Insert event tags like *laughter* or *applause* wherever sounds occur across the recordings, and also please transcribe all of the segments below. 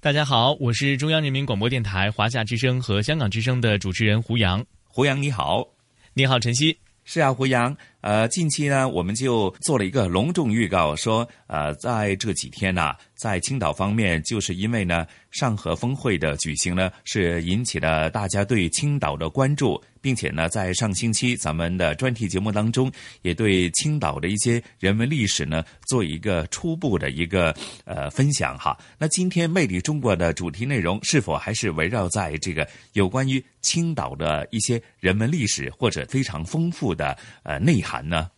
大家好，我是中央人民广播电台华夏之声和香港之声的主持人胡杨。胡杨你好，你好晨曦。是啊，胡杨。呃，近期呢，我们就做了一个隆重预告，说，呃，在这几天呢，在青岛方面，就是因为呢，上合峰会的举行呢，是引起了大家对青岛的关注，并且呢，在上星期咱们的专题节目当中，也对青岛的一些人文历史呢，做一个初步的一个呃分享哈。那今天魅力中国的主题内容是否还是围绕在这个有关于青岛的一些人文历史或者非常丰富的呃内涵？谈呢？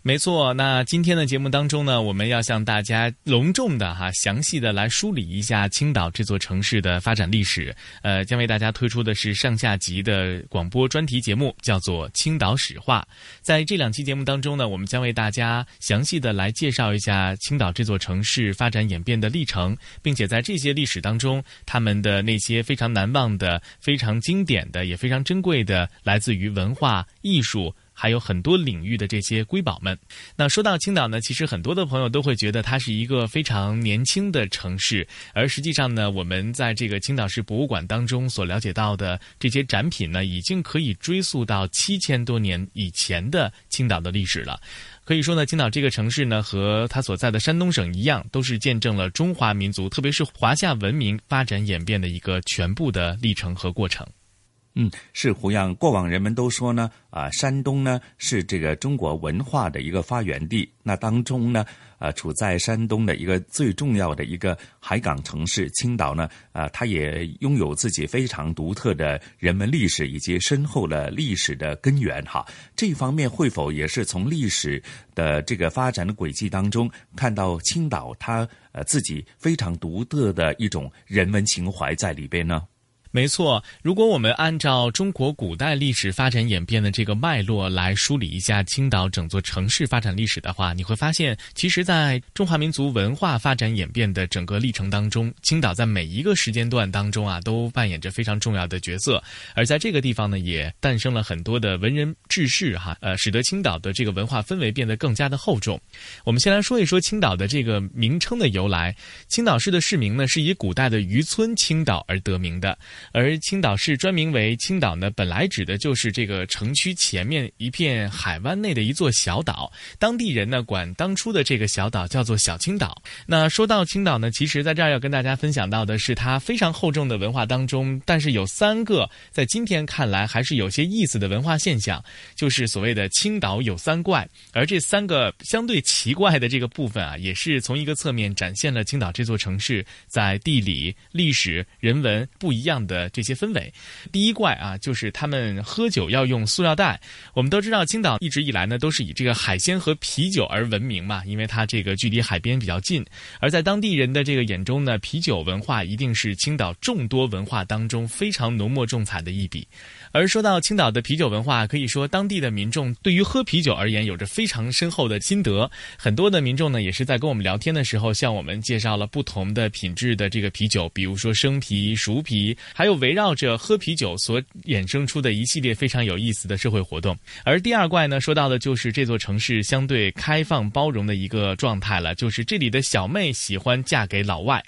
没错。那今天的节目当中呢，我们要向大家隆重的哈、详细的来梳理一下青岛这座城市的发展历史。呃，将为大家推出的是上下集的广播专题节目，叫做《青岛史话》。在这两期节目当中呢，我们将为大家详细的来介绍一下青岛这座城市发展演变的历程，并且在这些历史当中，他们的那些非常难忘的、非常经典的、也非常珍贵的，来自于文化艺术。还有很多领域的这些瑰宝们。那说到青岛呢，其实很多的朋友都会觉得它是一个非常年轻的城市，而实际上呢，我们在这个青岛市博物馆当中所了解到的这些展品呢，已经可以追溯到七千多年以前的青岛的历史了。可以说呢，青岛这个城市呢，和它所在的山东省一样，都是见证了中华民族，特别是华夏文明发展演变的一个全部的历程和过程。嗯，是胡杨。过往人们都说呢，啊，山东呢是这个中国文化的一个发源地。那当中呢，啊，处在山东的一个最重要的一个海港城市青岛呢，啊，它也拥有自己非常独特的人文历史以及深厚的历史的根源。哈，这方面会否也是从历史的这个发展的轨迹当中看到青岛它呃自己非常独特的一种人文情怀在里边呢？没错，如果我们按照中国古代历史发展演变的这个脉络来梳理一下青岛整座城市发展历史的话，你会发现，其实，在中华民族文化发展演变的整个历程当中，青岛在每一个时间段当中啊，都扮演着非常重要的角色。而在这个地方呢，也诞生了很多的文人志士哈，呃，使得青岛的这个文化氛围变得更加的厚重。我们先来说一说青岛的这个名称的由来。青岛市的市名呢，是以古代的渔村青岛而得名的。而青岛市专名为青岛呢，本来指的就是这个城区前面一片海湾内的一座小岛。当地人呢，管当初的这个小岛叫做小青岛。那说到青岛呢，其实在这儿要跟大家分享到的是它非常厚重的文化当中，但是有三个在今天看来还是有些意思的文化现象，就是所谓的青岛有三怪。而这三个相对奇怪的这个部分啊，也是从一个侧面展现了青岛这座城市在地理、历史、人文不一样。的的这些氛围，第一怪啊，就是他们喝酒要用塑料袋。我们都知道，青岛一直以来呢都是以这个海鲜和啤酒而闻名嘛，因为它这个距离海边比较近。而在当地人的这个眼中呢，啤酒文化一定是青岛众多文化当中非常浓墨重彩的一笔。而说到青岛的啤酒文化，可以说当地的民众对于喝啤酒而言有着非常深厚的心得。很多的民众呢，也是在跟我们聊天的时候，向我们介绍了不同的品质的这个啤酒，比如说生啤、熟啤。还有围绕着喝啤酒所衍生出的一系列非常有意思的社会活动，而第二怪呢，说到的就是这座城市相对开放包容的一个状态了，就是这里的小妹喜欢嫁给老外。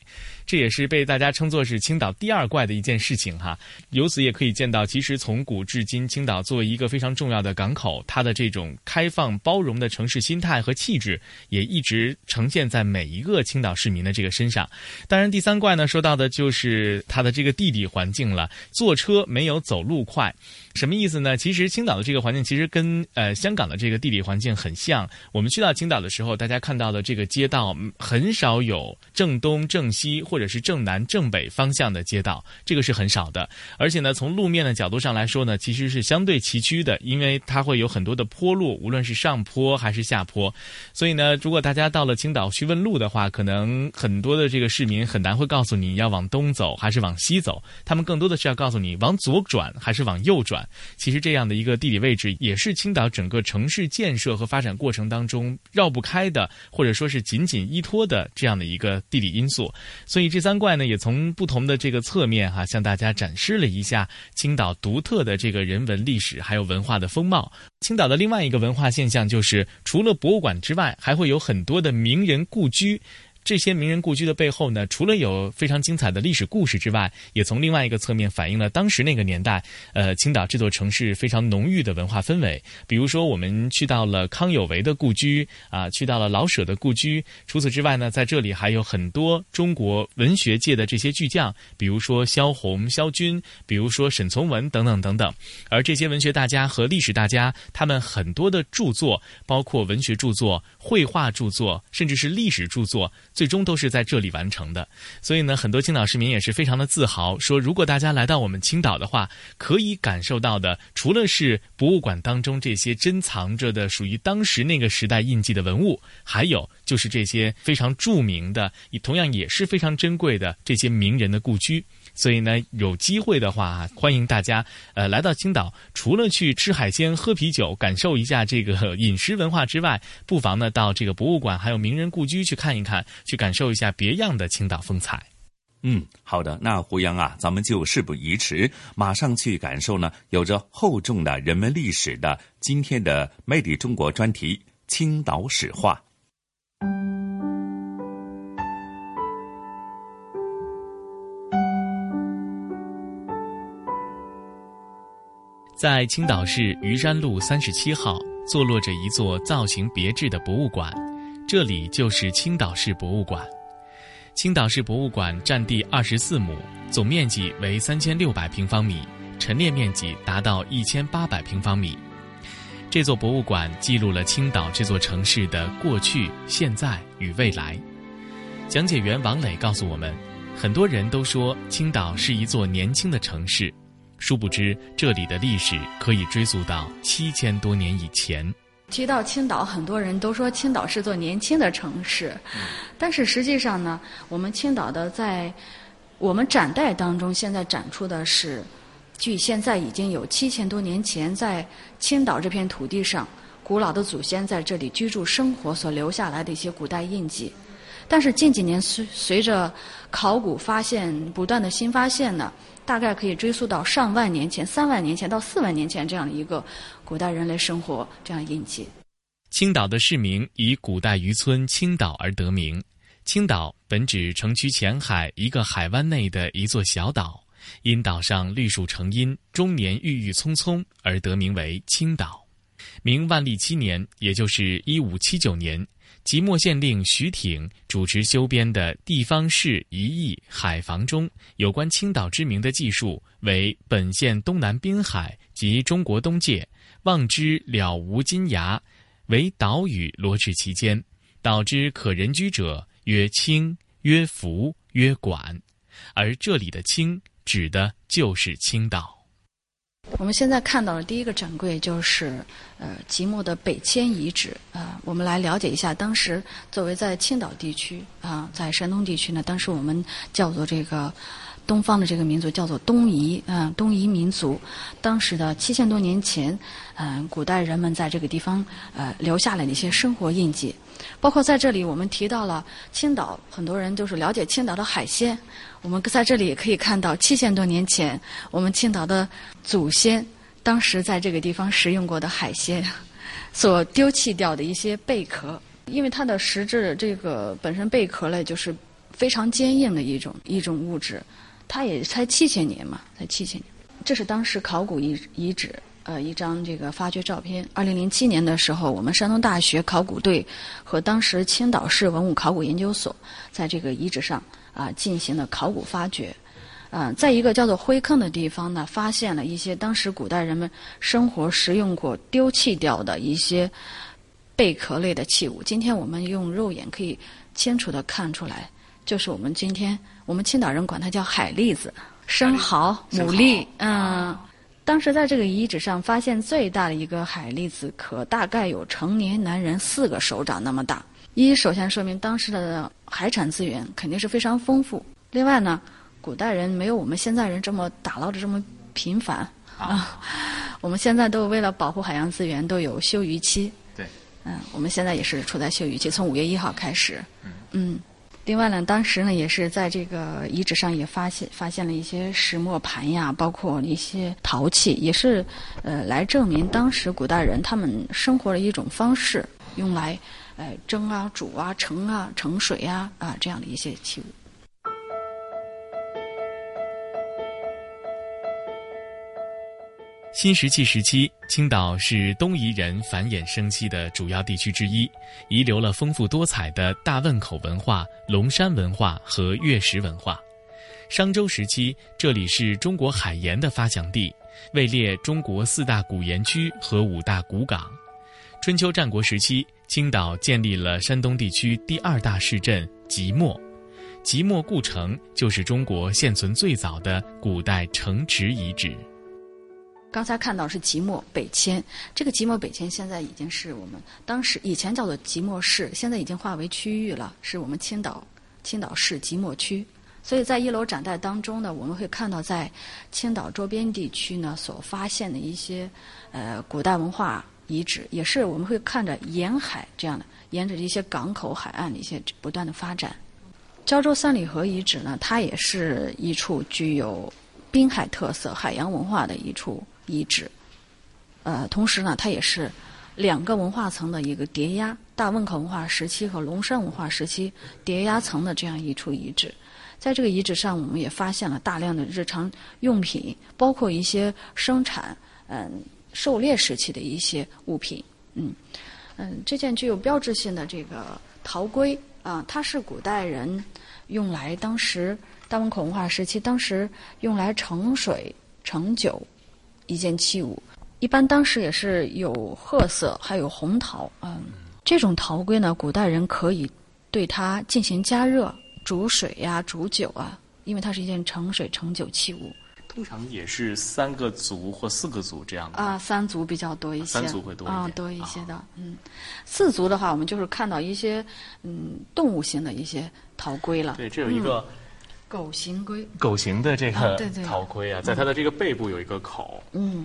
这也是被大家称作是青岛第二怪的一件事情哈。由此也可以见到，其实从古至今，青岛作为一个非常重要的港口，它的这种开放包容的城市心态和气质，也一直呈现在每一个青岛市民的这个身上。当然，第三怪呢，说到的就是它的这个地理环境了，坐车没有走路快。什么意思呢？其实青岛的这个环境其实跟呃香港的这个地理环境很像。我们去到青岛的时候，大家看到的这个街道很少有正东、正西或者是正南、正北方向的街道，这个是很少的。而且呢，从路面的角度上来说呢，其实是相对崎岖的，因为它会有很多的坡路，无论是上坡还是下坡。所以呢，如果大家到了青岛去问路的话，可能很多的这个市民很难会告诉你要往东走还是往西走，他们更多的是要告诉你往左转还是往右转。其实这样的一个地理位置，也是青岛整个城市建设和发展过程当中绕不开的，或者说是紧紧依托的这样的一个地理因素。所以这三怪呢，也从不同的这个侧面哈，向大家展示了一下青岛独特的这个人文历史还有文化的风貌。青岛的另外一个文化现象就是，除了博物馆之外，还会有很多的名人故居。这些名人故居的背后呢，除了有非常精彩的历史故事之外，也从另外一个侧面反映了当时那个年代，呃，青岛这座城市非常浓郁的文化氛围。比如说，我们去到了康有为的故居啊，去到了老舍的故居。除此之外呢，在这里还有很多中国文学界的这些巨匠，比如说萧红、萧军，比如说沈从文等等等等。而这些文学大家和历史大家，他们很多的著作，包括文学著作、绘画著作，甚至是历史著作。最终都是在这里完成的，所以呢，很多青岛市民也是非常的自豪，说如果大家来到我们青岛的话，可以感受到的，除了是博物馆当中这些珍藏着的属于当时那个时代印记的文物，还有就是这些非常著名的，同样也是非常珍贵的这些名人的故居。所以呢，有机会的话，欢迎大家呃来到青岛，除了去吃海鲜、喝啤酒，感受一下这个饮食文化之外，不妨呢到这个博物馆还有名人故居去看一看，去感受一下别样的青岛风采。嗯，好的，那胡杨啊，咱们就事不宜迟，马上去感受呢有着厚重的人文历史的今天的《魅力中国》专题《青岛史话》。在青岛市虞山路三十七号，坐落着一座造型别致的博物馆，这里就是青岛市博物馆。青岛市博物馆占地二十四亩，总面积为三千六百平方米，陈列面积达到一千八百平方米。这座博物馆记录了青岛这座城市的过去、现在与未来。讲解员王磊告诉我们，很多人都说青岛是一座年轻的城市。殊不知，这里的历史可以追溯到七千多年以前。提到青岛，很多人都说青岛是座年轻的城市，但是实际上呢，我们青岛的在我们展带当中，现在展出的是，距现在已经有七千多年前，在青岛这片土地上，古老的祖先在这里居住生活所留下来的一些古代印记。但是近几年随随着考古发现不断的新发现呢。大概可以追溯到上万年前、三万年前到四万年前这样的一个古代人类生活这样印记。青岛的市名以古代渔村青岛而得名。青岛本指城区前海一个海湾内的一座小岛，因岛上绿树成荫、终年郁郁葱葱而得名为青岛。明万历七年，也就是一五七九年。即墨县令徐挺主持修编的《地方志一义海防》中有关青岛之名的记述为：本县东南滨海及中国东界，望之了无金崖，为岛屿罗至其间，岛之可人居者，曰清，曰福，曰管。而这里的“清”指的就是青岛。我们现在看到的第一个展柜就是呃即墨的北迁遗址啊，我们来了解一下当时作为在青岛地区啊，在山东地区呢，当时我们叫做这个东方的这个民族叫做东夷啊，东夷民族，当时的七千多年前，嗯，古代人们在这个地方呃留下了一些生活印记。包括在这里，我们提到了青岛，很多人就是了解青岛的海鲜。我们在这里也可以看到七千多年前，我们青岛的祖先当时在这个地方食用过的海鲜，所丢弃掉的一些贝壳，因为它的实质这个本身贝壳类就是非常坚硬的一种一种物质，它也才七千年嘛，才七千年。这是当时考古遗遗址，呃，一张这个发掘照片。二零零七年的时候，我们山东大学考古队和当时青岛市文物考古研究所在这个遗址上啊进行了考古发掘。啊，在一个叫做灰坑的地方呢，发现了一些当时古代人们生活食用过、丢弃掉的一些贝壳类的器物。今天我们用肉眼可以清楚地看出来，就是我们今天我们青岛人管它叫海蛎子、生蚝、牡蛎。嗯，当时在这个遗址上发现最大的一个海蛎子壳，大概有成年男人四个手掌那么大。一，首先说明当时的海产资源肯定是非常丰富。另外呢。古代人没有我们现在人这么打捞的这么频繁啊！我们现在都为了保护海洋资源，都有休渔期。对，嗯，我们现在也是处在休渔期，从五月一号开始。嗯。嗯。另外呢，当时呢也是在这个遗址上也发现发现了一些石磨盘呀，包括一些陶器，也是呃来证明当时古代人他们生活的一种方式，用来呃蒸啊、煮啊、盛啊、盛水呀啊这样的一些器物。新石器时期，青岛是东夷人繁衍生息的主要地区之一，遗留了丰富多彩的大汶口文化、龙山文化和月石文化。商周时期，这里是中国海盐的发祥地，位列中国四大古盐区和五大古港。春秋战国时期，青岛建立了山东地区第二大市镇即墨，即墨故城就是中国现存最早的古代城池遗址。刚才看到是即墨北迁，这个即墨北迁现在已经是我们当时以前叫做即墨市，现在已经划为区域了，是我们青岛青岛市即墨区。所以在一楼展带当中呢，我们会看到在青岛周边地区呢所发现的一些呃古代文化遗址，也是我们会看着沿海这样的沿着一些港口海岸的一些不断的发展。胶州三里河遗址呢，它也是一处具有滨海特色、海洋文化的一处。遗址，呃，同时呢，它也是两个文化层的一个叠压，大汶口文化时期和龙山文化时期叠压层的这样一处遗址。在这个遗址上，我们也发现了大量的日常用品，包括一些生产嗯狩猎时期的一些物品。嗯嗯，这件具有标志性的这个陶龟啊，它是古代人用来当时大汶口文化时期当时用来盛水盛酒。一件器物，一般当时也是有褐色，还有红陶。嗯，这种陶龟呢，古代人可以对它进行加热、煮水呀、煮酒啊，因为它是一件盛水盛酒器物。通常也是三个足或四个足这样的啊，三足比较多一些，三足会多一点啊，多一些的。嗯，四足的话，我们就是看到一些嗯动物型的一些陶龟了。对，这有一个。狗形龟，狗形的这个陶龟啊，在它的这个背部有一个口。嗯，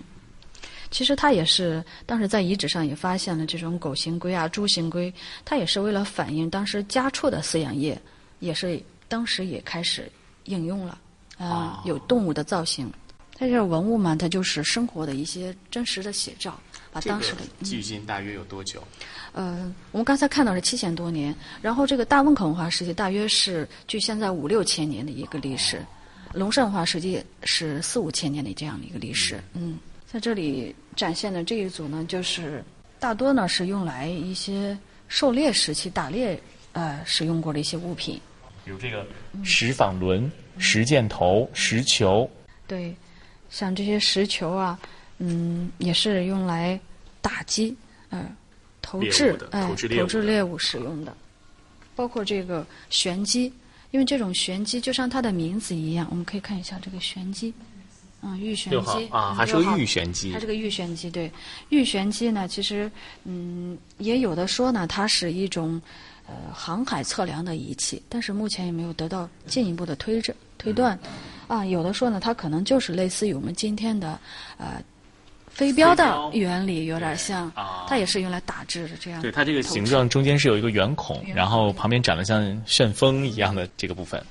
其实它也是当时在遗址上也发现了这种狗形龟啊、猪形龟，它也是为了反映当时家畜的饲养业，也是当时也开始应用了啊，有动物的造型。它这个文物嘛，它就是生活的一些真实的写照，把当时的距今大约有多久？呃，我们刚才看到是七千多年，然后这个大汶口文化时期大约是距现在五六千年的一个历史，龙山文化时期是四五千年的这样的一个历史。嗯，在这里展现的这一组呢，就是大多呢是用来一些狩猎时期打猎呃使用过的一些物品，比如这个石纺轮、石箭头、石球。对，像这些石球啊，嗯，也是用来打击，呃。投掷，哎，投掷猎物使用的，包括这个玄机，因为这种玄机就像它的名字一样，我们可以看一下这个玄机，嗯，玉玄机啊，还是个玉玄机，它是个玉玄机，对，玉玄机呢，其实嗯，也有的说呢，它是一种呃航海测量的仪器，但是目前也没有得到进一步的推证推断，啊，有的说呢，它可能就是类似于我们今天的呃。飞镖的原理有点像，它也是用来打制的这样。对它这个形状中间是有一个圆孔，然后旁边长得像旋风一样的这个部分。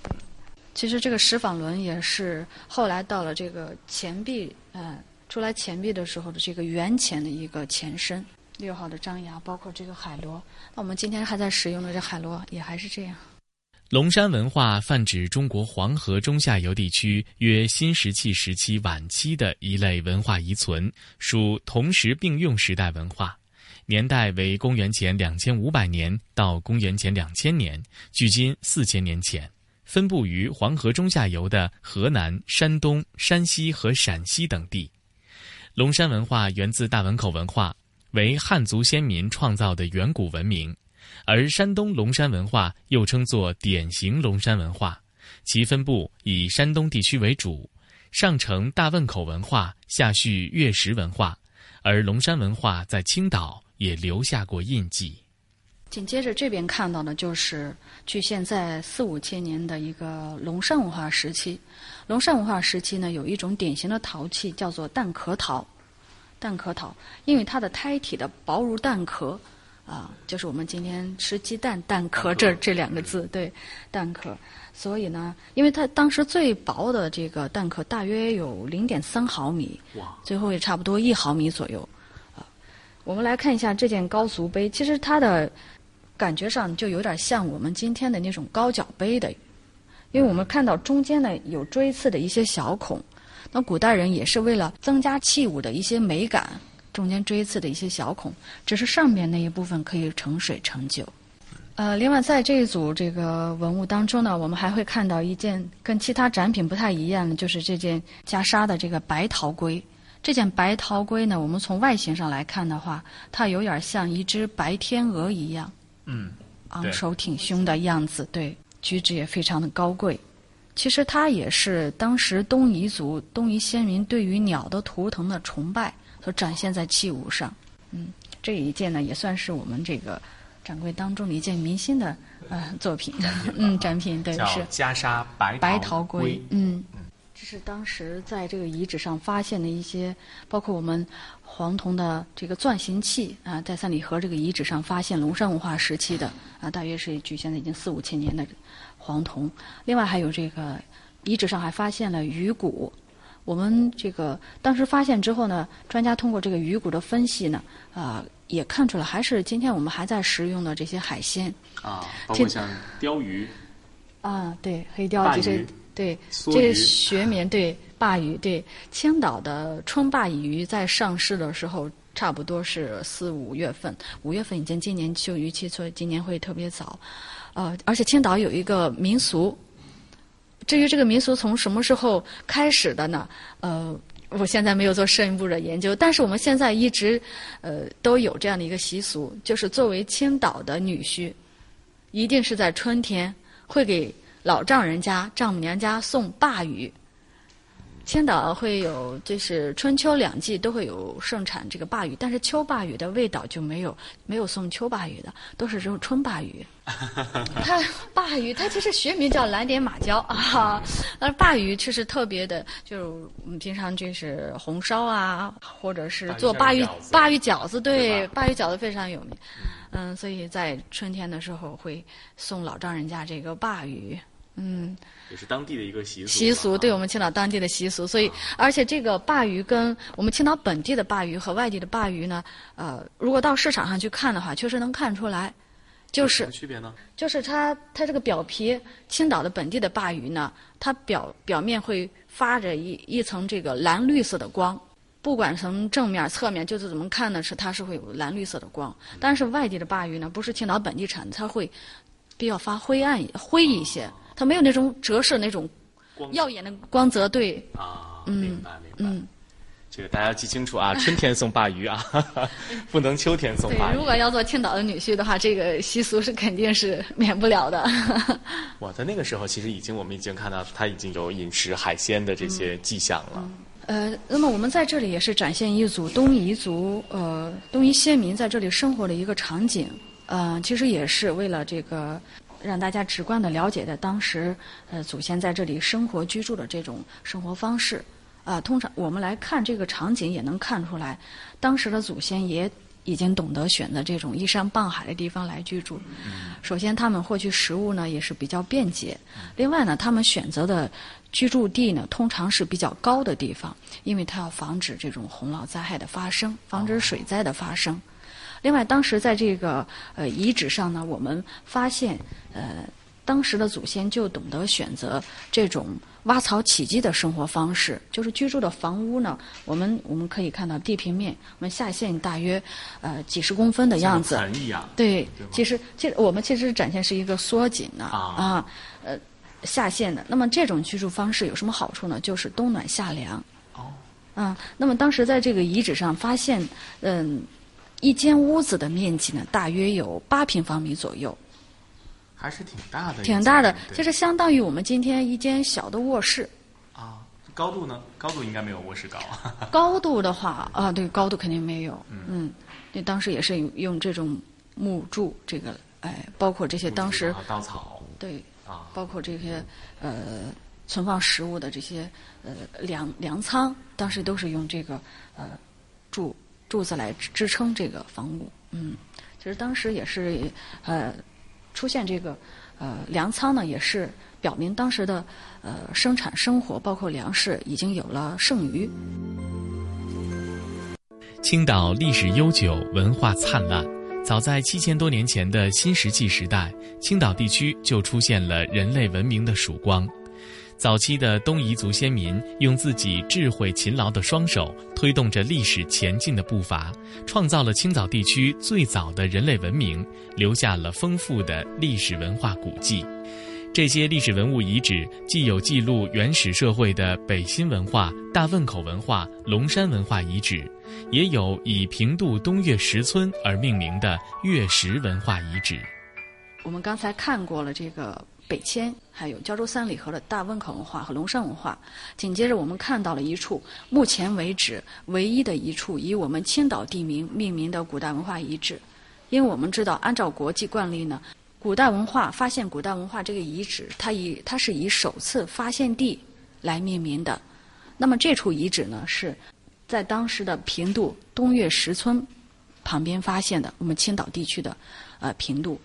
其实这个石坊轮也是后来到了这个钱币，嗯，出来钱币的时候的这个元钱的一个前身。六号的张牙，包括这个海螺，那我们今天还在使用的这海螺也还是这样。龙山文化泛指中国黄河中下游地区约新石器时期晚期的一类文化遗存，属同时并用时代文化，年代为公元前两千五百年到公元前两千年，距今四千年前，分布于黄河中下游的河南、山东、山西和陕西等地。龙山文化源自大汶口文化，为汉族先民创造的远古文明。而山东龙山文化又称作典型龙山文化，其分布以山东地区为主，上承大汶口文化，下续月石文化，而龙山文化在青岛也留下过印记。紧接着这边看到的就是距现在四五千年的一个龙山文化时期。龙山文化时期呢，有一种典型的陶器叫做蛋壳陶，蛋壳陶，因为它的胎体的薄如蛋壳。啊，就是我们今天吃鸡蛋蛋壳这这两个字，对，蛋壳。所以呢，因为它当时最薄的这个蛋壳大约有零点三毫米，哇，最后也差不多一毫米左右。啊，我们来看一下这件高足杯，其实它的感觉上就有点像我们今天的那种高脚杯的，因为我们看到中间呢有锥刺的一些小孔，那古代人也是为了增加器物的一些美感。中间锥刺的一些小孔，只是上面那一部分可以盛水盛酒。呃，另外在这一组这个文物当中呢，我们还会看到一件跟其他展品不太一样的，就是这件袈裟的这个白陶龟。这件白陶龟呢，我们从外形上来看的话，它有点像一只白天鹅一样，嗯，昂首挺胸的样子，对，举止也非常的高贵。其实它也是当时东夷族、东夷先民对于鸟的图腾的崇拜。所展现在器物上，嗯，这一件呢也算是我们这个展柜当中的一件明星的呃作品，嗯，展品对是袈裟白白陶龟，嗯，这是当时在这个遗址上发现的一些，包括我们黄铜的这个钻形器啊，在三里河这个遗址上发现龙山文化时期的啊，大约是距现在已经四五千年的黄铜，另外还有这个遗址上还发现了鱼骨。我们这个当时发现之后呢，专家通过这个鱼骨的分析呢，啊，也看出来还是今天我们还在食用的这些海鲜。啊，包括像鲷鱼。啊，对，黑鲷这是对，这个学名对鲅鱼，对，青岛的春鲅鱼在上市的时候差不多是四五月份，五月份已经今年休渔期，所以今年会特别早，呃，而且青岛有一个民俗。至于这个民俗从什么时候开始的呢？呃，我现在没有做深一步的研究，但是我们现在一直呃都有这样的一个习俗，就是作为青岛的女婿，一定是在春天会给老丈人家、丈母娘家送鲅鱼。青岛会有，就是春秋两季都会有盛产这个鲅鱼，但是秋鲅鱼的味道就没有没有送秋鲅鱼的，都是这种春鲅鱼。*laughs* 它鲅鱼它其实学名叫蓝点马鲛啊，而鲅鱼确实特别的，就是我们平常就是红烧啊，或者是做鲅鱼鲅鱼饺子，对，鲅鱼饺子非常有名。嗯，所以在春天的时候会送老丈人家这个鲅鱼。嗯，也是当地的一个习俗。习俗对我们青岛当地的习俗，所以而且这个鲅鱼跟我们青岛本地的鲅鱼和外地的鲅鱼呢，呃，如果到市场上去看的话，确实能看出来，就是区别呢，就是它它这个表皮，青岛的本地的鲅鱼呢，它表表面会发着一一层这个蓝绿色的光，不管从正面侧面，就是怎么看呢，是它是会有蓝绿色的光。但是外地的鲅鱼呢，不是青岛本地产的，它会比较发灰暗灰一些。它没有那种折射那种耀眼的光泽，对啊，明白明白。嗯，这个大家记清楚啊，*laughs* 春天送鲅鱼啊，*laughs* 不能秋天送鲅鱼。如果要做青岛的女婿的话，这个习俗是肯定是免不了的。*laughs* 我，在那个时候，其实已经我们已经看到他已经有饮食海鲜的这些迹象了。呃，那么我们在这里也是展现一组东夷族呃东夷先民在这里生活的一个场景。呃，其实也是为了这个。让大家直观的了解的当时，呃，祖先在这里生活居住的这种生活方式，啊，通常我们来看这个场景也能看出来，当时的祖先也已经懂得选择这种依山傍海的地方来居住。首先，他们获取食物呢也是比较便捷；另外呢，他们选择的居住地呢通常是比较高的地方，因为它要防止这种洪涝灾害的发生，防止水灾的发生。另外，当时在这个呃遗址上呢，我们发现呃当时的祖先就懂得选择这种挖草起基的生活方式，就是居住的房屋呢，我们我们可以看到地平面，我们下陷大约呃几十公分的样子。对，其实其实我们其实展现是一个缩紧的啊，呃下陷的。那么这种居住方式有什么好处呢？就是冬暖夏凉。哦，啊，那么当时在这个遗址上发现，嗯，一间屋子的面积呢，大约有八平方米左右。还是挺大的，挺大的，就是相当于我们今天一间小的卧室。啊，高度呢？高度应该没有卧室高。*laughs* 高度的话，啊，对，高度肯定没有。嗯，那当时也是用这种木柱，这个，哎，包括这些当时稻草，对，啊，包括这些呃存放食物的这些呃粮粮仓，当时都是用这个呃柱柱子来支撑这个房屋。嗯，其实当时也是呃。出现这个呃粮仓呢，也是表明当时的呃生产生活，包括粮食已经有了剩余。青岛历史悠久，文化灿烂。早在七千多年前的新石器时代，青岛地区就出现了人类文明的曙光。早期的东夷族先民用自己智慧勤劳的双手，推动着历史前进的步伐，创造了青岛地区最早的人类文明，留下了丰富的历史文化古迹。这些历史文物遗址既有记录原始社会的北新文化、大汶口文化、龙山文化遗址，也有以平度东岳石村而命名的岳石文化遗址。我们刚才看过了这个。北迁，还有胶州三里河的大汶口文化和龙山文化。紧接着，我们看到了一处目前为止唯一的一处以我们青岛地名命名的古代文化遗址。因为我们知道，按照国际惯例呢，古代文化发现古代文化这个遗址，它以它是以首次发现地来命名的。那么这处遗址呢，是在当时的平度东岳石村旁边发现的，我们青岛地区的呃平度。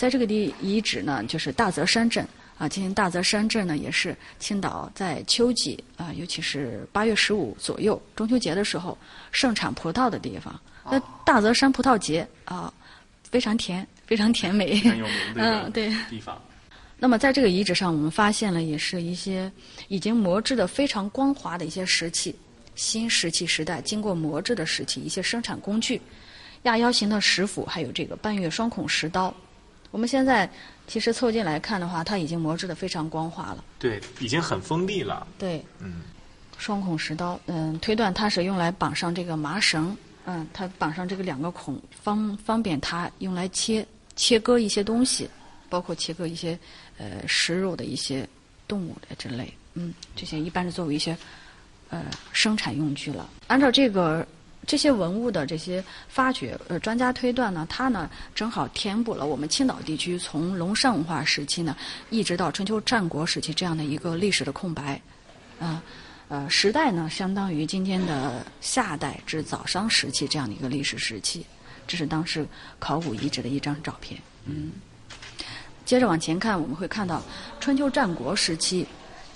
在这个地遗址呢，就是大泽山镇啊。今天大泽山镇呢，也是青岛在秋季啊，尤其是八月十五左右中秋节的时候盛产葡萄的地方。那大泽山葡萄节啊，非常甜，非常甜美。很有名的 *laughs* 嗯，对地方。*laughs* 那么在这个遗址上，我们发现了也是一些已经磨制的非常光滑的一些石器，新石器时代经过磨制的石器，一些生产工具，亚腰形的石斧，还有这个半月双孔石刀。我们现在其实凑近来看的话，它已经磨制的非常光滑了。对，已经很锋利了。对，嗯，双孔石刀，嗯，推断它是用来绑上这个麻绳，嗯，它绑上这个两个孔，方方便它用来切切割一些东西，包括切割一些呃食肉的一些动物的之类，嗯，这些一般是作为一些呃生产用具了。按照这个。这些文物的这些发掘，呃，专家推断呢，它呢正好填补了我们青岛地区从龙山文化时期呢，一直到春秋战国时期这样的一个历史的空白，啊，呃，时代呢相当于今天的夏代至早商时期这样的一个历史时期，这是当时考古遗址的一张照片。嗯，接着往前看，我们会看到春秋战国时期。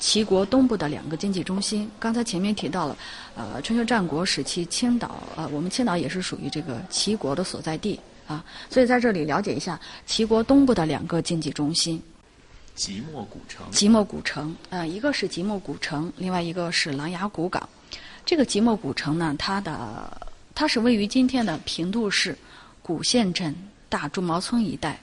齐国东部的两个经济中心，刚才前面提到了，呃，春秋战国时期，青岛，呃，我们青岛也是属于这个齐国的所在地啊，所以在这里了解一下齐国东部的两个经济中心。即墨古城。即墨古城，呃，一个是即墨古城，另外一个是琅琊古港。这个即墨古城呢，它的它是位于今天的平度市古县镇大朱毛村一带。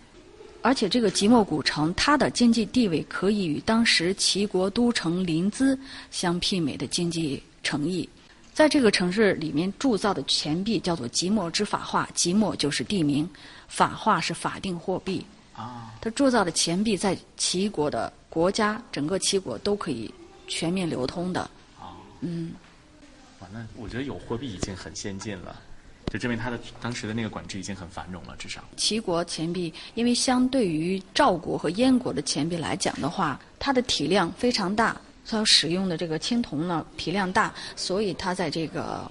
而且这个即墨古城，它的经济地位可以与当时齐国都城临淄相媲美的经济诚意。在这个城市里面铸造的钱币叫做即墨之法化，即墨就是地名，法化是法定货币。啊，它铸造的钱币在齐国的国家，整个齐国都可以全面流通的。啊，嗯，反正我觉得有货币已经很先进了。就证明他的当时的那个管制已经很繁荣了，至少。齐国钱币，因为相对于赵国和燕国的钱币来讲的话，它的体量非常大，它使用的这个青铜呢体量大，所以它在这个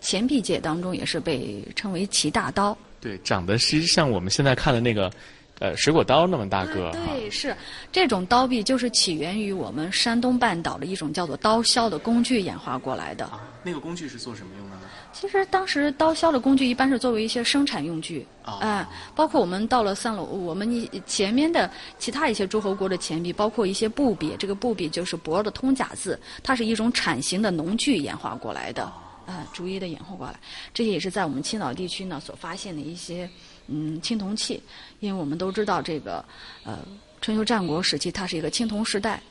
钱币界当中也是被称为齐大刀。对，长得是像我们现在看的那个呃水果刀那么大个。对，是这种刀币就是起源于我们山东半岛的一种叫做刀削的工具演化过来的。啊，那个工具是做什么用的呢？其实当时刀削的工具一般是作为一些生产用具，哎，包括我们到了三楼，我们前面的其他一些诸侯国的钱币，包括一些布币，这个布币就是帛的通假字，它是一种铲形的农具演化过来的，啊，逐一的演化过来。这些也是在我们青岛地区呢所发现的一些嗯青铜器，因为我们都知道这个呃春秋战国时期它是一个青铜时代，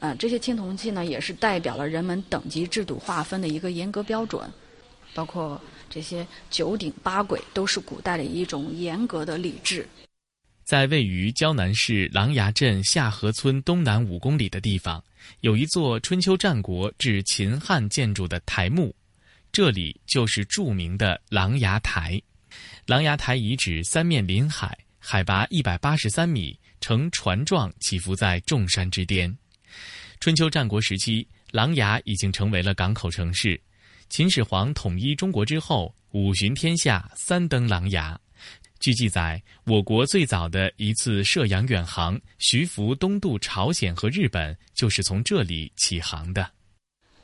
啊，这些青铜器呢也是代表了人们等级制度划分的一个严格标准。包括这些九鼎八簋，都是古代的一种严格的礼制。在位于胶南市琅琊镇下河村东南五公里的地方，有一座春秋战国至秦汉建筑的台墓，这里就是著名的琅琊台。琅琊台遗址三面临海，海拔一百八十三米，呈船状起伏在众山之巅。春秋战国时期，琅琊已经成为了港口城市。秦始皇统一中国之后，五巡天下，三登琅琊。据记载，我国最早的一次涉洋远航，徐福东渡朝鲜和日本，就是从这里起航的。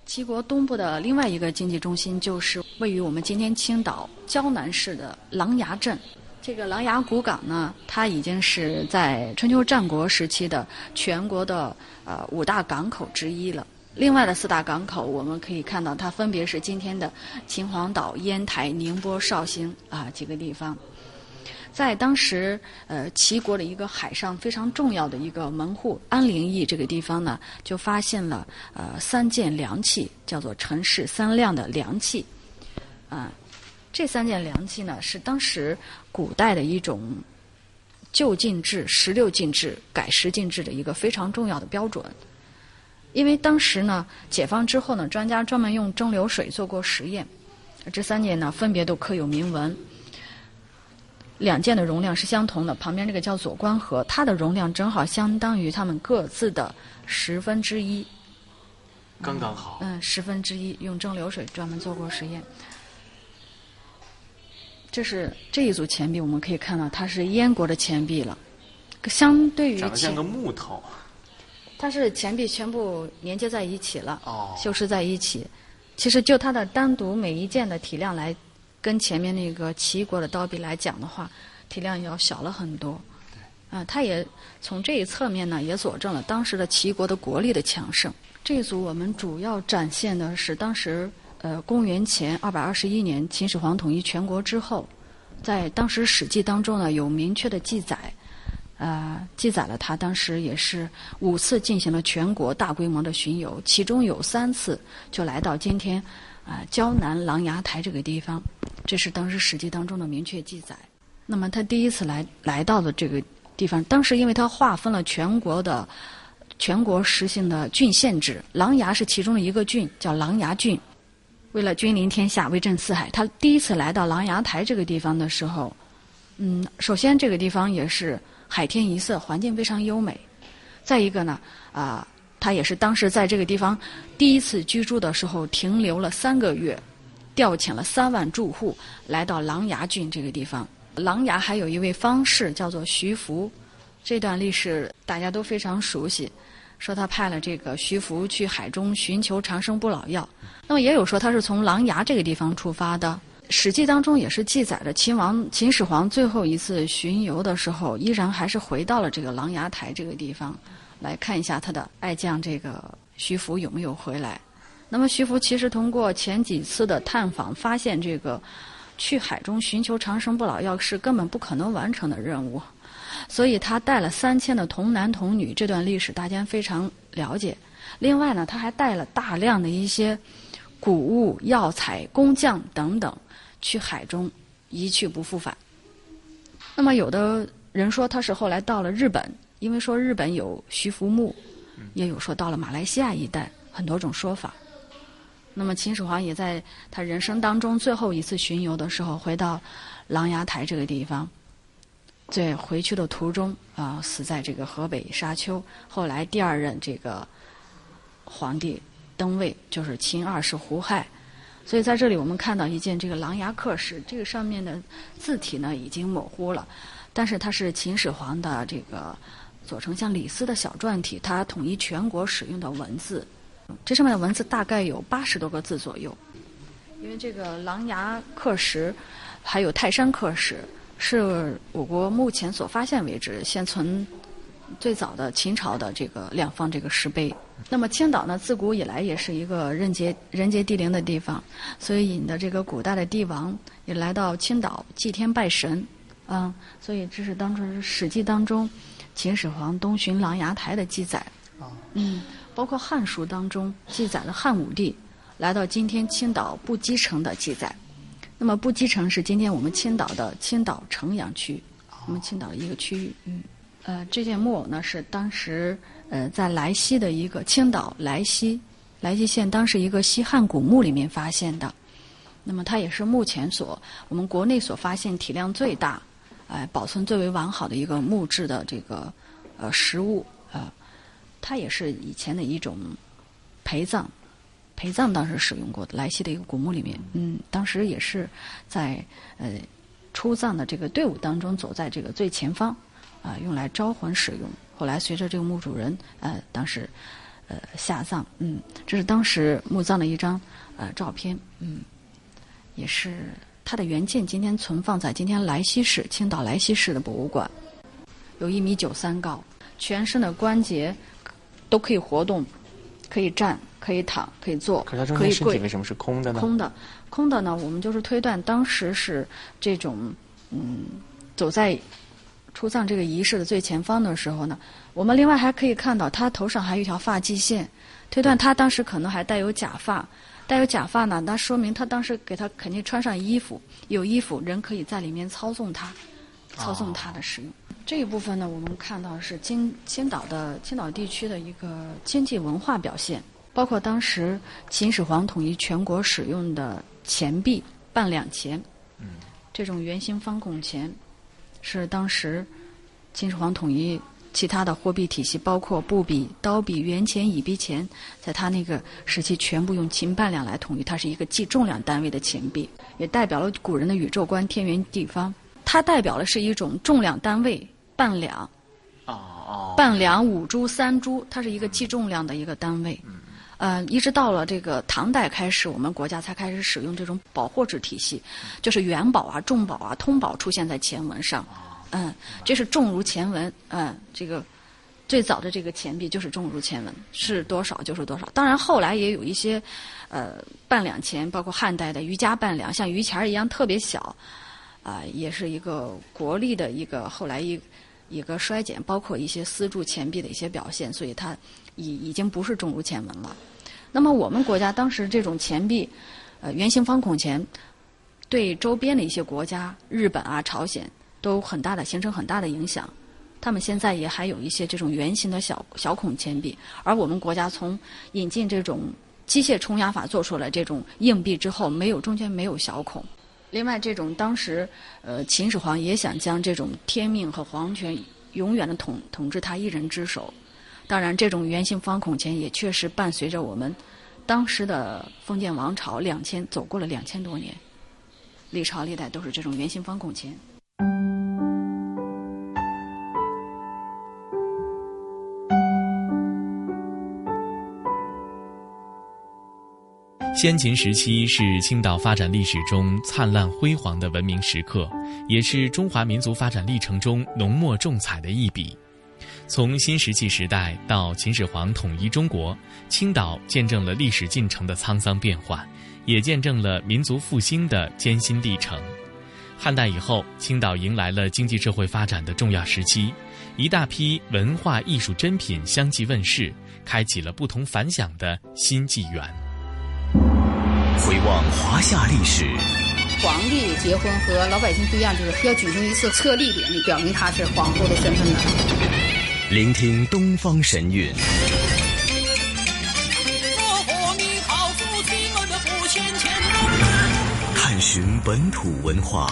齐国东部的另外一个经济中心，就是位于我们今天青岛胶南市的琅琊镇。这个琅琊古港呢，它已经是在春秋战国时期的全国的呃五大港口之一了。另外的四大港口，我们可以看到，它分别是今天的秦皇岛、烟台、宁波、绍兴啊几个地方。在当时，呃，齐国的一个海上非常重要的一个门户安陵邑这个地方呢，就发现了呃三件良器，叫做陈氏三亮的良器。啊，这三件良器呢，是当时古代的一种就近制、十六进制改十进制的一个非常重要的标准。因为当时呢，解放之后呢，专家专门用蒸馏水做过实验，这三件呢分别都刻有铭文。两件的容量是相同的，旁边这个叫左官河，它的容量正好相当于它们各自的十分之一，刚刚好。嗯，十分之一，用蒸馏水专门做过实验。这是这一组钱币，我们可以看到它是燕国的钱币了，相对于长得像个木头。它是钱币全部连接在一起了，哦修饰在一起。其实就它的单独每一件的体量来，跟前面那个齐国的刀币来讲的话，体量要小了很多。啊，它也从这一侧面呢，也佐证了当时的齐国的国力的强盛。这一组我们主要展现的是当时呃公元前二百二十一年秦始皇统一全国之后，在当时《史记》当中呢有明确的记载。呃，记载了他当时也是五次进行了全国大规模的巡游，其中有三次就来到今天啊胶南琅琊台这个地方，这是当时史记当中的明确记载。那么他第一次来来到的这个地方，当时因为他划分了全国的全国实行的郡县制，琅琊是其中的一个郡，叫琅琊郡。为了君临天下，威震四海，他第一次来到琅琊台这个地方的时候，嗯，首先这个地方也是。海天一色，环境非常优美。再一个呢，啊，他也是当时在这个地方第一次居住的时候停留了三个月，调遣了三万住户来到琅琊郡这个地方。琅琊还有一位方士叫做徐福，这段历史大家都非常熟悉。说他派了这个徐福去海中寻求长生不老药，那么也有说他是从琅琊这个地方出发的。《史记》当中也是记载着秦王秦始皇最后一次巡游的时候，依然还是回到了这个琅琊台这个地方，来看一下他的爱将这个徐福有没有回来。那么徐福其实通过前几次的探访，发现这个去海中寻求长生不老药是根本不可能完成的任务，所以他带了三千的童男童女。这段历史大家非常了解。另外呢，他还带了大量的一些谷物、药材、工匠等等。去海中一去不复返。那么有的人说他是后来到了日本，因为说日本有徐福墓，也有说到了马来西亚一带，很多种说法。那么秦始皇也在他人生当中最后一次巡游的时候，回到琅琊台这个地方，在回去的途中啊，死在这个河北沙丘。后来第二任这个皇帝登位，就是秦二世胡亥。所以在这里，我们看到一件这个琅琊刻石，这个上面的字体呢已经模糊了。但是它是秦始皇的这个做成像李斯的小篆体，它统一全国使用的文字。这上面的文字大概有八十多个字左右。因为这个琅琊刻石，还有泰山刻石，是我国目前所发现为止现存最早的秦朝的这个两方这个石碑。那么青岛呢，自古以来也是一个人杰人杰地灵的地方，所以引的这个古代的帝王也来到青岛祭天拜神，啊，所以这是当初《史记》当中秦始皇东巡琅琊台的记载。嗯，包括《汉书》当中记载了汉武帝来到今天青岛布基城的记载。那么布基城是今天我们青岛的青岛城阳区，我们青岛的一个区域。嗯，呃，这件木偶呢是当时。呃，在莱西的一个青岛莱西莱西县，当时一个西汉古墓里面发现的。那么它也是目前所我们国内所发现体量最大、哎保存最为完好的一个木质的这个呃实物啊。它也是以前的一种陪葬，陪葬当时使用过的莱西的一个古墓里面，嗯，当时也是在呃出葬的这个队伍当中走在这个最前方啊，用来招魂使用。后来随着这个墓主人呃当时呃下葬，嗯，这是当时墓葬的一张呃照片，嗯，也是它的原件，今天存放在今天莱西市青岛莱西市的博物馆，有一米九三高，全身的关节都可以活动，可以站，可以躺，可以坐，可是它中间身体为什么是空的呢？空的，空的呢？我们就是推断当时是这种嗯走在。出葬这个仪式的最前方的时候呢，我们另外还可以看到他头上还有一条发际线，推断他当时可能还带有假发，带有假发呢，那说明他当时给他肯定穿上衣服，有衣服人可以在里面操纵他，操纵他的使用。这一部分呢，我们看到是青青岛的青岛地区的一个经济文化表现，包括当时秦始皇统一全国使用的钱币半两钱，嗯这种圆形方孔钱。是当时秦始皇统一其他的货币体系，包括布币、刀币、元钱、乙币钱，在他那个时期全部用秦半两来统一，它是一个计重量单位的钱币，也代表了古人的宇宙观、天圆地方。它代表的是一种重量单位半两，哦哦，半两五铢、三铢，它是一个计重量的一个单位。呃，一直到了这个唐代开始，我们国家才开始使用这种宝货制体系，就是元宝啊、重宝啊、通宝出现在钱文上。嗯，这是重如钱文。嗯，这个最早的这个钱币就是重如钱文，是多少就是多少。当然后来也有一些呃半两钱，包括汉代的余家半两，像余钱儿一样特别小，啊，也是一个国力的一个后来一一个衰减，包括一些私铸钱币的一些表现，所以它已已经不是重如钱文了。那么我们国家当时这种钱币，呃，圆形方孔钱，对周边的一些国家，日本啊、朝鲜，都很大的形成很大的影响。他们现在也还有一些这种圆形的小小孔钱币，而我们国家从引进这种机械冲压法做出来这种硬币之后，没有中间没有小孔。另外，这种当时呃秦始皇也想将这种天命和皇权永远的统统治他一人之手。当然，这种圆形方孔钱也确实伴随着我们当时的封建王朝两千走过了两千多年，历朝历代都是这种圆形方孔钱。先秦时期是青岛发展历史中灿烂辉煌的文明时刻，也是中华民族发展历程中浓墨重彩的一笔。从新石器时代到秦始皇统一中国，青岛见证了历史进程的沧桑变幻，也见证了民族复兴的艰辛历程。汉代以后，青岛迎来了经济社会发展的重要时期，一大批文化艺术珍品相继问世，开启了不同凡响的新纪元。回望华夏历史，皇帝结婚和老百姓不一样，就是要举行一次册立典礼，表明他是皇后的身份的。聆听东方神韵，寻本土文化，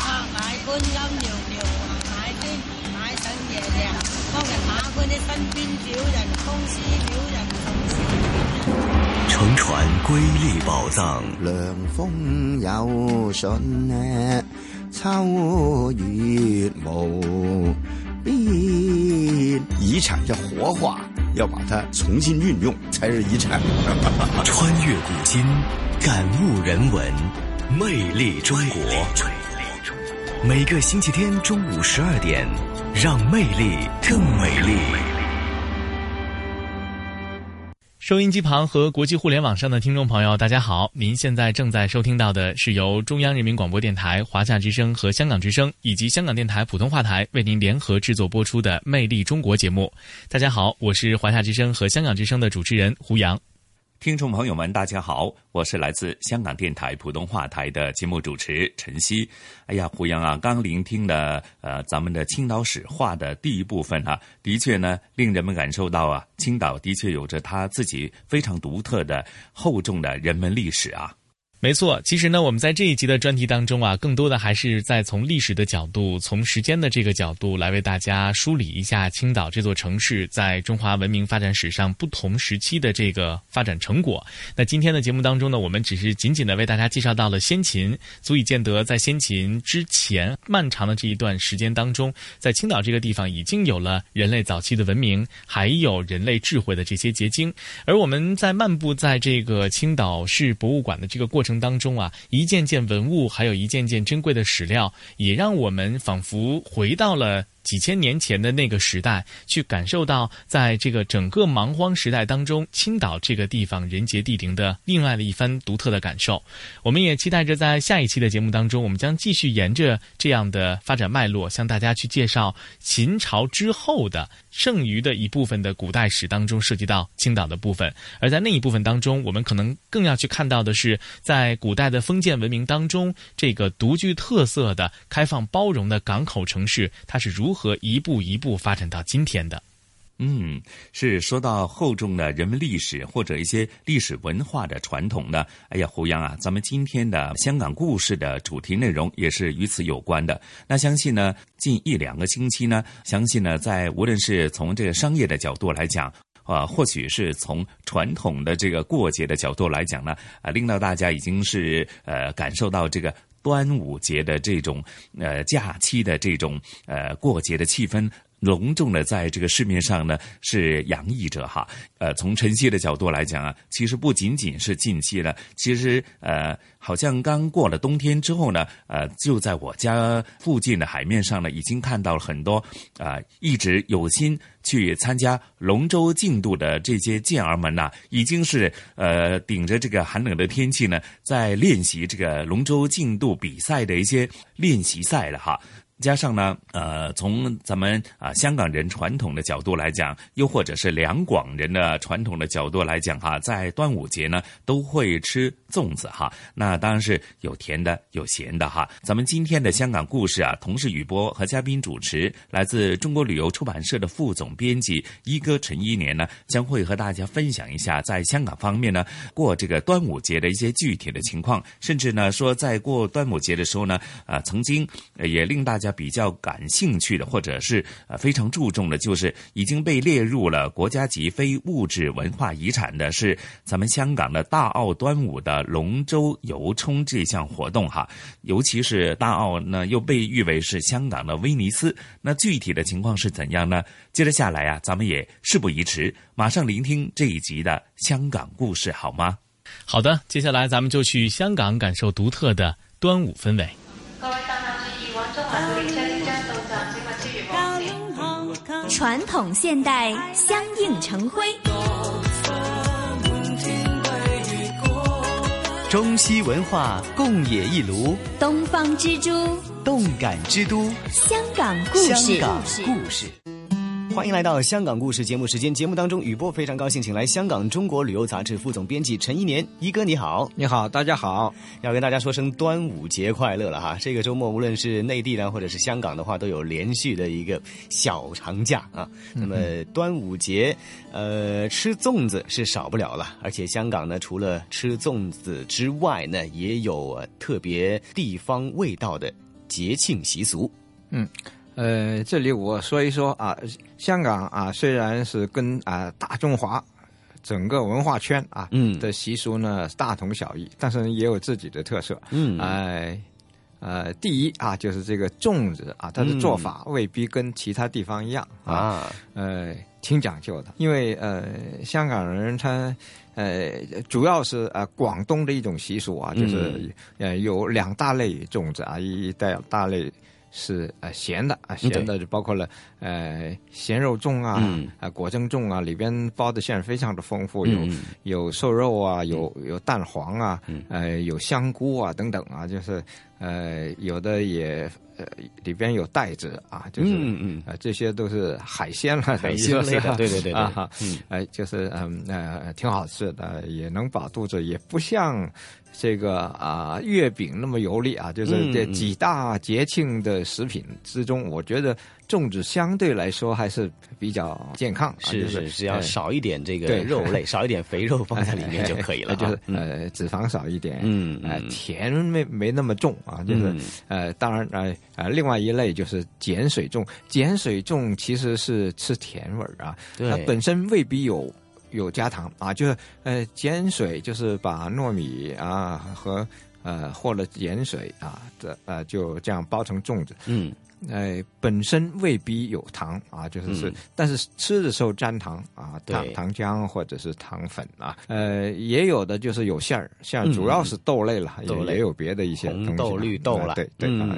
乘船瑰丽宝藏。凉风有信呢。草云梦。遗产要活化，要把它重新运用，才是遗产。穿越古今，感悟人文，魅力中国。每个星期天中午十二点，让魅力更美丽。收音机旁和国际互联网上的听众朋友，大家好！您现在正在收听到的是由中央人民广播电台、华夏之声和香港之声以及香港电台普通话台为您联合制作播出的《魅力中国》节目。大家好，我是华夏之声和香港之声的主持人胡杨。听众朋友们，大家好，我是来自香港电台普通话台的节目主持陈曦。哎呀，胡杨啊，刚聆听了呃咱们的青岛史话的第一部分啊，的确呢，令人们感受到啊，青岛的确有着它自己非常独特的厚重的人文历史啊。没错，其实呢，我们在这一集的专题当中啊，更多的还是在从历史的角度、从时间的这个角度来为大家梳理一下青岛这座城市在中华文明发展史上不同时期的这个发展成果。那今天的节目当中呢，我们只是仅仅的为大家介绍到了先秦，足以见得在先秦之前漫长的这一段时间当中，在青岛这个地方已经有了人类早期的文明，还有人类智慧的这些结晶。而我们在漫步在这个青岛市博物馆的这个过程。当中啊，一件件文物，还有一件件珍贵的史料，也让我们仿佛回到了。几千年前的那个时代，去感受到在这个整个蛮荒时代当中，青岛这个地方人杰地灵的另外的一番独特的感受。我们也期待着在下一期的节目当中，我们将继续沿着这样的发展脉络，向大家去介绍秦朝之后的剩余的一部分的古代史当中涉及到青岛的部分。而在那一部分当中，我们可能更要去看到的是，在古代的封建文明当中，这个独具特色的开放包容的港口城市，它是如如何。一步一步发展到今天的，嗯，是说到厚重的人文历史或者一些历史文化的传统呢？哎呀，胡杨啊，咱们今天的香港故事的主题内容也是与此有关的。那相信呢，近一两个星期呢，相信呢，在无论是从这个商业的角度来讲，啊，或许是从传统的这个过节的角度来讲呢，啊，令到大家已经是呃感受到这个。端午节的这种呃假期的这种呃过节的气氛。隆重的在这个市面上呢是洋溢着哈，呃，从晨曦的角度来讲啊，其实不仅仅是近期了，其实呃，好像刚过了冬天之后呢，呃，就在我家附近的海面上呢，已经看到了很多啊，一直有心去参加龙舟竞渡的这些健儿们呐，已经是呃顶着这个寒冷的天气呢，在练习这个龙舟竞渡比赛的一些练习赛了哈。加上呢，呃，从咱们啊香港人传统的角度来讲，又或者是两广人的传统的角度来讲，哈，在端午节呢都会吃粽子哈。那当然是有甜的，有咸的哈。咱们今天的香港故事啊，同事雨波和嘉宾主持，来自中国旅游出版社的副总编辑一哥陈一年呢，将会和大家分享一下在香港方面呢过这个端午节的一些具体的情况，甚至呢说在过端午节的时候呢，啊，曾经也令大家。比较感兴趣的，或者是呃非常注重的，就是已经被列入了国家级非物质文化遗产的，是咱们香港的大澳端午的龙舟游冲这项活动哈。尤其是大澳呢，又被誉为是香港的威尼斯。那具体的情况是怎样呢？接着下来啊，咱们也事不宜迟，马上聆听这一集的香港故事好吗？好的，接下来咱们就去香港感受独特的端午氛围。传统现代相映成辉，中西文化共冶一炉，东方之珠，动感之都，香港故事，香港故事。欢迎来到香港故事节目时间。节目当中，雨波非常高兴，请来香港中国旅游杂志副总编辑陈一年一哥，你好，你好，大家好，要跟大家说声端午节快乐了哈！这个周末无论是内地呢，或者是香港的话，都有连续的一个小长假啊。那么端午节，呃，吃粽子是少不了了，而且香港呢，除了吃粽子之外呢，也有特别地方味道的节庆习俗。嗯。呃，这里我说一说啊，香港啊，虽然是跟啊大中华整个文化圈啊，嗯的习俗呢大同小异，但是也有自己的特色，嗯，哎，呃，第一啊，就是这个粽子啊，它的做法未必跟其他地方一样啊，呃，挺讲究的。因为呃，香港人他呃，主要是呃广东的一种习俗啊，就是呃有两大类粽子啊，一大大类。是呃咸的啊，咸的就包括了呃咸肉粽啊，啊果蒸粽啊，里边包的馅非常的丰富，有有瘦肉啊，有有蛋黄啊，呃有香菇啊等等啊，就是呃有的也呃里边有带子啊，就是嗯嗯啊这些都是海鲜了，海鲜类的，对对对啊哈，哎就是嗯呃挺好吃的，也能饱肚子，也不像。这个啊，月饼那么油腻啊，就是这几大节庆的食品之中，我觉得粽子相对来说还是比较健康，是是，只要少一点这个肉类，少一点肥肉放在里面就可以了，就是呃脂肪少一点，嗯，呃甜没没那么重啊，就是呃当然呃呃另外一类就是碱水粽，碱水粽其实是吃甜味儿啊，它本身未必有。有加糖啊，就是呃碱水，就是把糯米啊和呃或者碱水啊这呃就这样包成粽子。嗯。呃，本身未必有糖啊，就是是，但是吃的时候沾糖啊，糖糖浆或者是糖粉啊，呃，也有的就是有馅儿，馅儿主要是豆类了，也也有别的一些红豆、绿豆了，对对啊，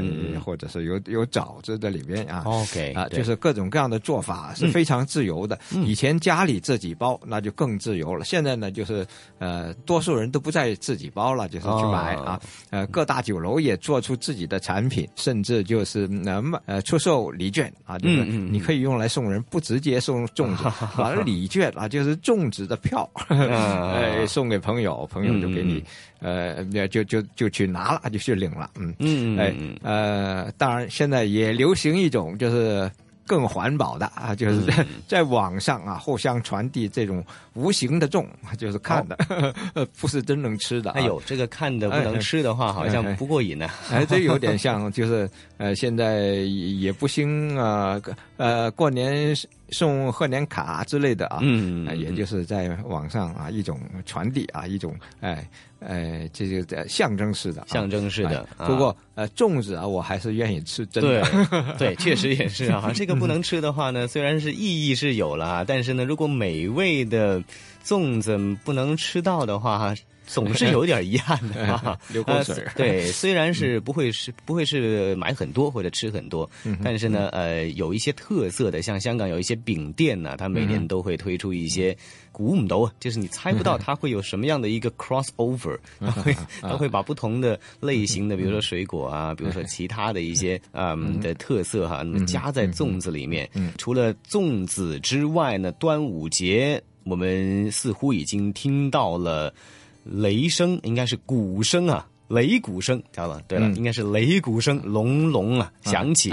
或者是有有枣子在里边啊，OK 啊，就是各种各样的做法是非常自由的。以前家里自己包那就更自由了，现在呢就是呃，多数人都不再自己包了，就是去买啊，呃，各大酒楼也做出自己的产品，甚至就是能。呃，出售礼券啊，就是你可以用来送人，不直接送粽子，*laughs* 把礼券啊，就是粽子的票，*laughs* 哎，送给朋友，朋友就给你，呃，就就就去拿了，就去领了，嗯嗯，哎，呃，当然现在也流行一种就是。更环保的啊，就是在 *laughs* 在网上啊互相传递这种无形的重，就是看的，*laughs* 不是真能吃的。哎呦，这个看的不能吃的话，好像不过瘾呢。哎，这有点像，*laughs* 就是呃，现在也不兴啊，呃，过年。送贺年卡之类的啊，嗯，也就是在网上啊一种传递啊一种哎哎这个象征式的象征式的。不过呃粽子啊我还是愿意吃真的，*laughs* 对，确实也是啊。这个不能吃的话呢，*laughs* 虽然是意义是有了，但是呢，如果美味的粽子不能吃到的话。总是有点遗憾的，*laughs* *laughs* 流口水。对，虽然是不会是不会是买很多或者吃很多，但是呢，呃，有一些特色的，像香港有一些饼店呢，它每年都会推出一些古母豆，就是你猜不到它会有什么样的一个 cross over，它会它会把不同的类型的，比如说水果啊，比如说其他的一些嗯的特色哈，那么加在粽子里面。除了粽子之外呢，端午节我们似乎已经听到了。雷声应该是鼓声啊，擂鼓声，知道吧？对了，应该是擂鼓声隆隆啊响起，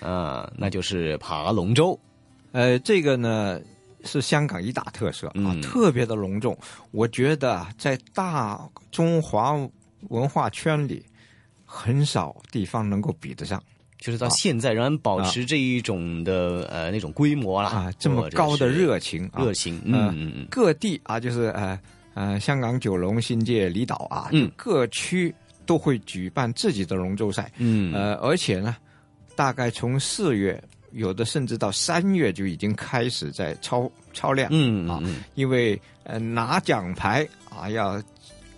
啊，那就是爬龙舟。呃，这个呢是香港一大特色啊，特别的隆重。我觉得在大中华文化圈里，很少地方能够比得上。就是到现在仍然保持这一种的呃那种规模了啊，这么高的热情，热情，嗯嗯嗯，各地啊，就是呃。呃，香港九龙、新界离岛啊，嗯各区都会举办自己的龙舟赛。嗯，呃，而且呢，大概从四月，有的甚至到三月就已经开始在超超量。嗯啊，因为呃拿奖牌啊，要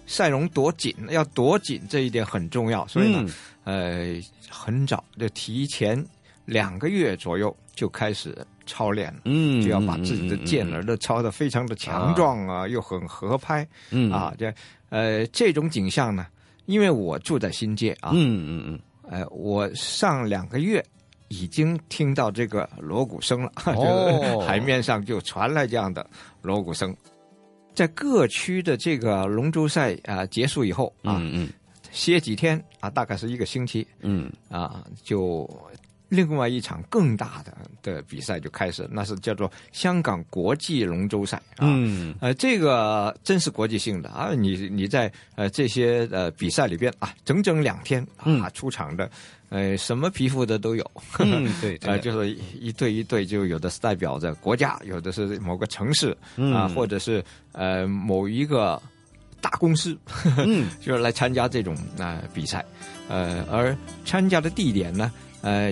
赛龙夺锦，要夺锦这一点很重要，所以呢，呃，很早就提前两个月左右就开始。操练，嗯，就要把自己的剑儿都操得非常的强壮啊，又很合拍，嗯。啊，这呃这种景象呢，因为我住在新界啊，嗯嗯嗯，呃，我上两个月已经听到这个锣鼓声了，哦，*laughs* 海面上就传来这样的锣鼓声，在各区的这个龙舟赛啊结束以后啊，嗯嗯，歇几天啊，大概是一个星期，嗯。啊就。另外一场更大的的比赛就开始，那是叫做香港国际龙舟赛啊。嗯，呃，这个真是国际性的啊！你你在呃这些呃比赛里边啊，整整两天啊出场的，呃，什么皮肤的都有。嗯，*laughs* 对，呃，就是一对一对，就有的是代表着国家，有的是某个城市啊，或者是呃某一个。大公司，嗯，*laughs* 就是来参加这种啊比赛，呃，而参加的地点呢，呃，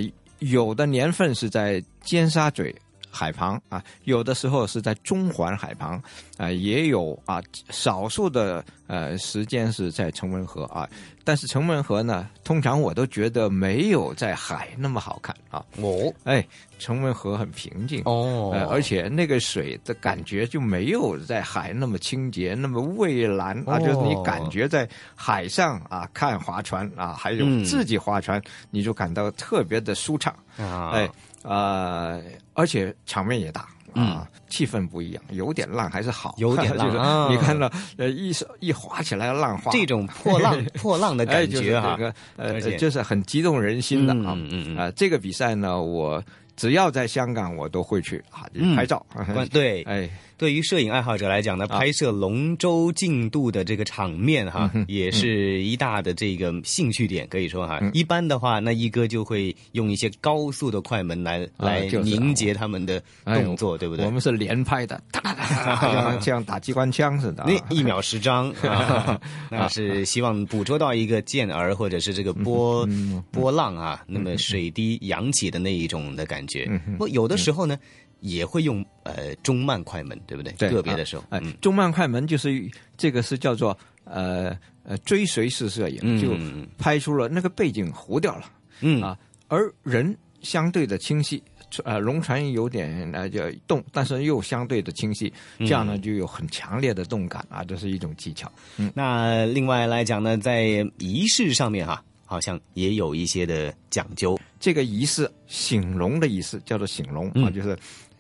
有的年份是在尖沙咀。海旁啊，有的时候是在中环海旁，啊，也有啊，少数的呃时间是在城门河啊，但是城门河呢，通常我都觉得没有在海那么好看啊。哦，哎，城门河很平静哦，而且那个水的感觉就没有在海那么清洁，那么蔚蓝啊，就是你感觉在海上啊看划船啊，还有自己划船，你就感到特别的舒畅啊，哎。呃，而且场面也大啊，气氛不一样，有点浪还是好，有点浪。*laughs* 你看到呃，一一划起来浪花，这种破浪 *laughs* 破浪的感觉哈，呃，就是很激动人心的啊。嗯嗯啊，这个比赛呢，我只要在香港，我都会去啊拍照。*laughs* 对，哎。对于摄影爱好者来讲呢，拍摄龙舟竞渡的这个场面哈，也是一大的这个兴趣点，可以说哈。一般的话，那一哥就会用一些高速的快门来来凝结他们的动作，对不对？我们是连拍的，哒哒哒，*laughs* 像打机关枪似的，那一秒十张，*laughs* 那是希望捕捉到一个健儿或者是这个波波浪啊，那么水滴扬起的那一种的感觉。不，有的时候呢。也会用呃中慢快门，对不对？个别的时候，哎，中慢快门就是这个是叫做呃呃追随式摄影，就拍出了那个背景糊掉了，嗯啊，而人相对的清晰，呃，龙船有点呃就动，但是又相对的清晰，这样呢就有很强烈的动感啊，这是一种技巧。嗯，那另外来讲呢，在仪式上面哈，好像也有一些的讲究。这个仪式醒龙的仪式叫做醒龙啊，就是。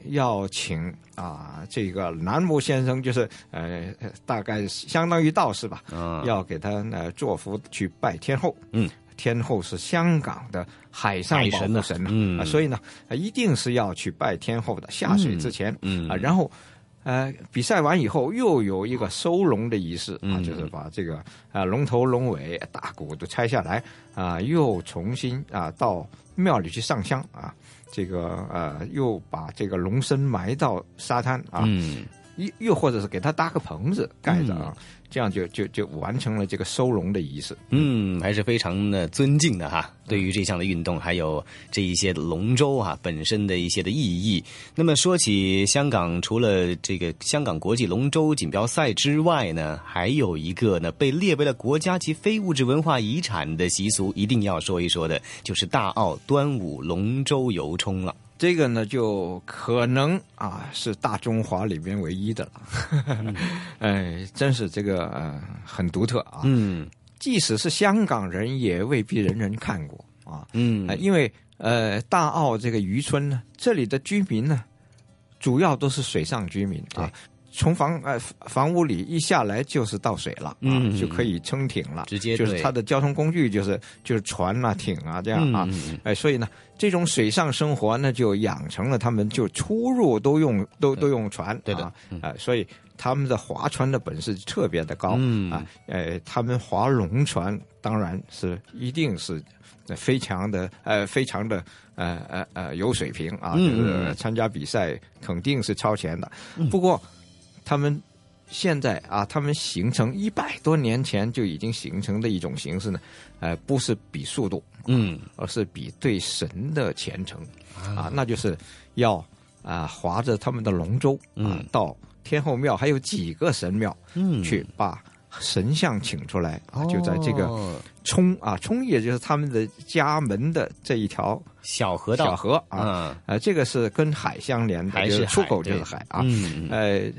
要请啊，这个南无先生就是呃，大概相当于道士吧，要给他呃做福去拜天后。嗯，天后是香港的海上保护神嗯，啊，所以呢，一定是要去拜天后的。下水之前，嗯。啊，然后呃，比赛完以后又有一个收龙的仪式啊，就是把这个啊龙头龙尾大鼓都拆下来啊，又重新啊到庙里去上香啊。这个呃，又把这个龙身埋到沙滩啊，又又或者是给他搭个棚子盖着啊。这样就就就完成了这个收容的仪式。嗯，还是非常的尊敬的哈。对于这项的运动，还有这一些龙舟啊本身的一些的意义。那么说起香港，除了这个香港国际龙舟锦标赛之外呢，还有一个呢被列为了国家级非物质文化遗产的习俗，一定要说一说的，就是大澳端午龙舟游冲了。这个呢，就可能啊是大中华里边唯一的了，*laughs* 哎，真是这个呃很独特啊。嗯，即使是香港人，也未必人人看过啊。嗯，因为呃大澳这个渔村呢，这里的居民呢，主要都是水上居民啊。从房呃房屋里一下来就是到水了啊，就可以撑艇了，直接就是它的交通工具就是就是船啊艇啊这样啊，哎，所以呢，这种水上生活呢就养成了他们就出入都用都都用船，对的。啊，所以他们的划船的本事特别的高啊，呃，他们划龙船当然是一定是非常的呃非常的呃呃呃有水平啊，就是参加比赛肯定是超前的，不过。他们现在啊，他们形成一百多年前就已经形成的一种形式呢，呃，不是比速度，嗯，而是比对神的虔诚啊，那就是要啊划着他们的龙舟啊到天后庙，还有几个神庙，嗯，去把神像请出来啊，就在这个冲啊冲，也就是他们的家门的这一条小河道。小河啊，呃，这个是跟海相连的，就是出口就是海啊，呃。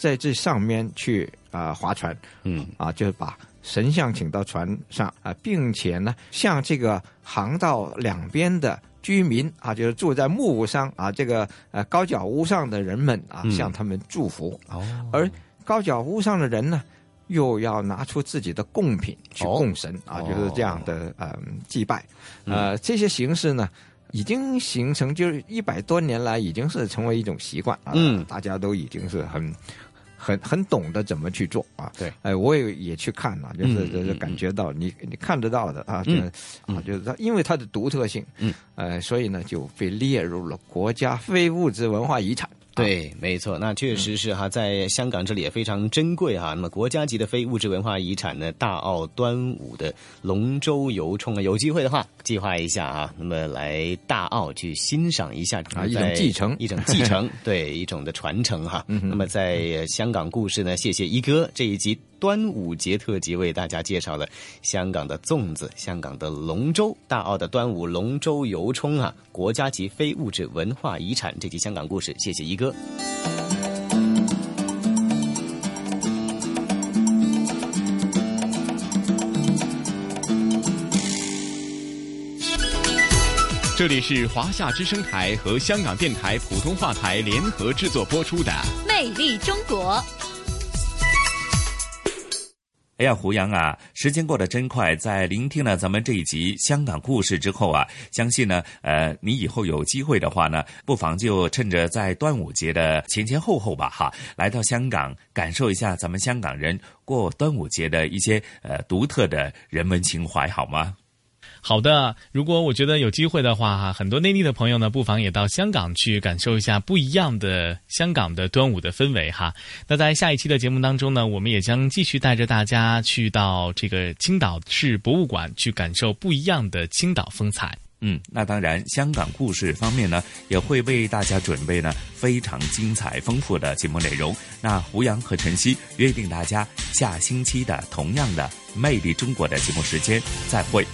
在这上面去啊划船，嗯啊，就是把神像请到船上啊，并且呢，向这个航道两边的居民啊，就是住在木屋上啊，这个呃高脚屋上的人们啊，向他们祝福。哦，而高脚屋上的人呢，又要拿出自己的贡品去供神啊，就是这样的呃祭拜。呃，这些形式呢，已经形成，就是一百多年来已经是成为一种习惯啊，大家都已经是很。很很懂得怎么去做啊！对，哎，我也也去看了，就是就是感觉到你你看得到的啊，就是啊，就是它因为它的独特性，嗯，呃，所以呢就被列入了国家非物质文化遗产。对，没错，那确实是哈，在香港这里也非常珍贵哈。那么国家级的非物质文化遗产呢，大澳端午的龙舟游冲啊，有机会的话计划一下啊，那么来大澳去欣赏一下啊，一种继承，一种继承，*laughs* 对，一种的传承哈。那么在香港故事呢，谢谢一哥这一集。端午节特辑为大家介绍了香港的粽子、香港的龙舟、大澳的端午龙舟游冲啊，国家级非物质文化遗产。这集香港故事，谢谢一哥。这里是华夏之声台和香港电台普通话台联合制作播出的《魅力中国》。哎呀，胡杨啊，时间过得真快。在聆听了咱们这一集香港故事之后啊，相信呢，呃，你以后有机会的话呢，不妨就趁着在端午节的前前后后吧，哈，来到香港感受一下咱们香港人过端午节的一些呃独特的人文情怀，好吗？好的，如果我觉得有机会的话，哈，很多内地的朋友呢，不妨也到香港去感受一下不一样的香港的端午的氛围，哈。那在下一期的节目当中呢，我们也将继续带着大家去到这个青岛市博物馆去感受不一样的青岛风采。嗯，那当然，香港故事方面呢，也会为大家准备呢非常精彩丰富的节目内容。那胡杨和晨曦约定大家下星期的同样的《魅力中国》的节目时间再会。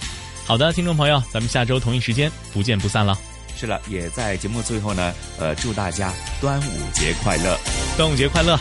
好的，听众朋友，咱们下周同一时间不见不散了。是了，也在节目最后呢，呃，祝大家端午节快乐，端午节快乐。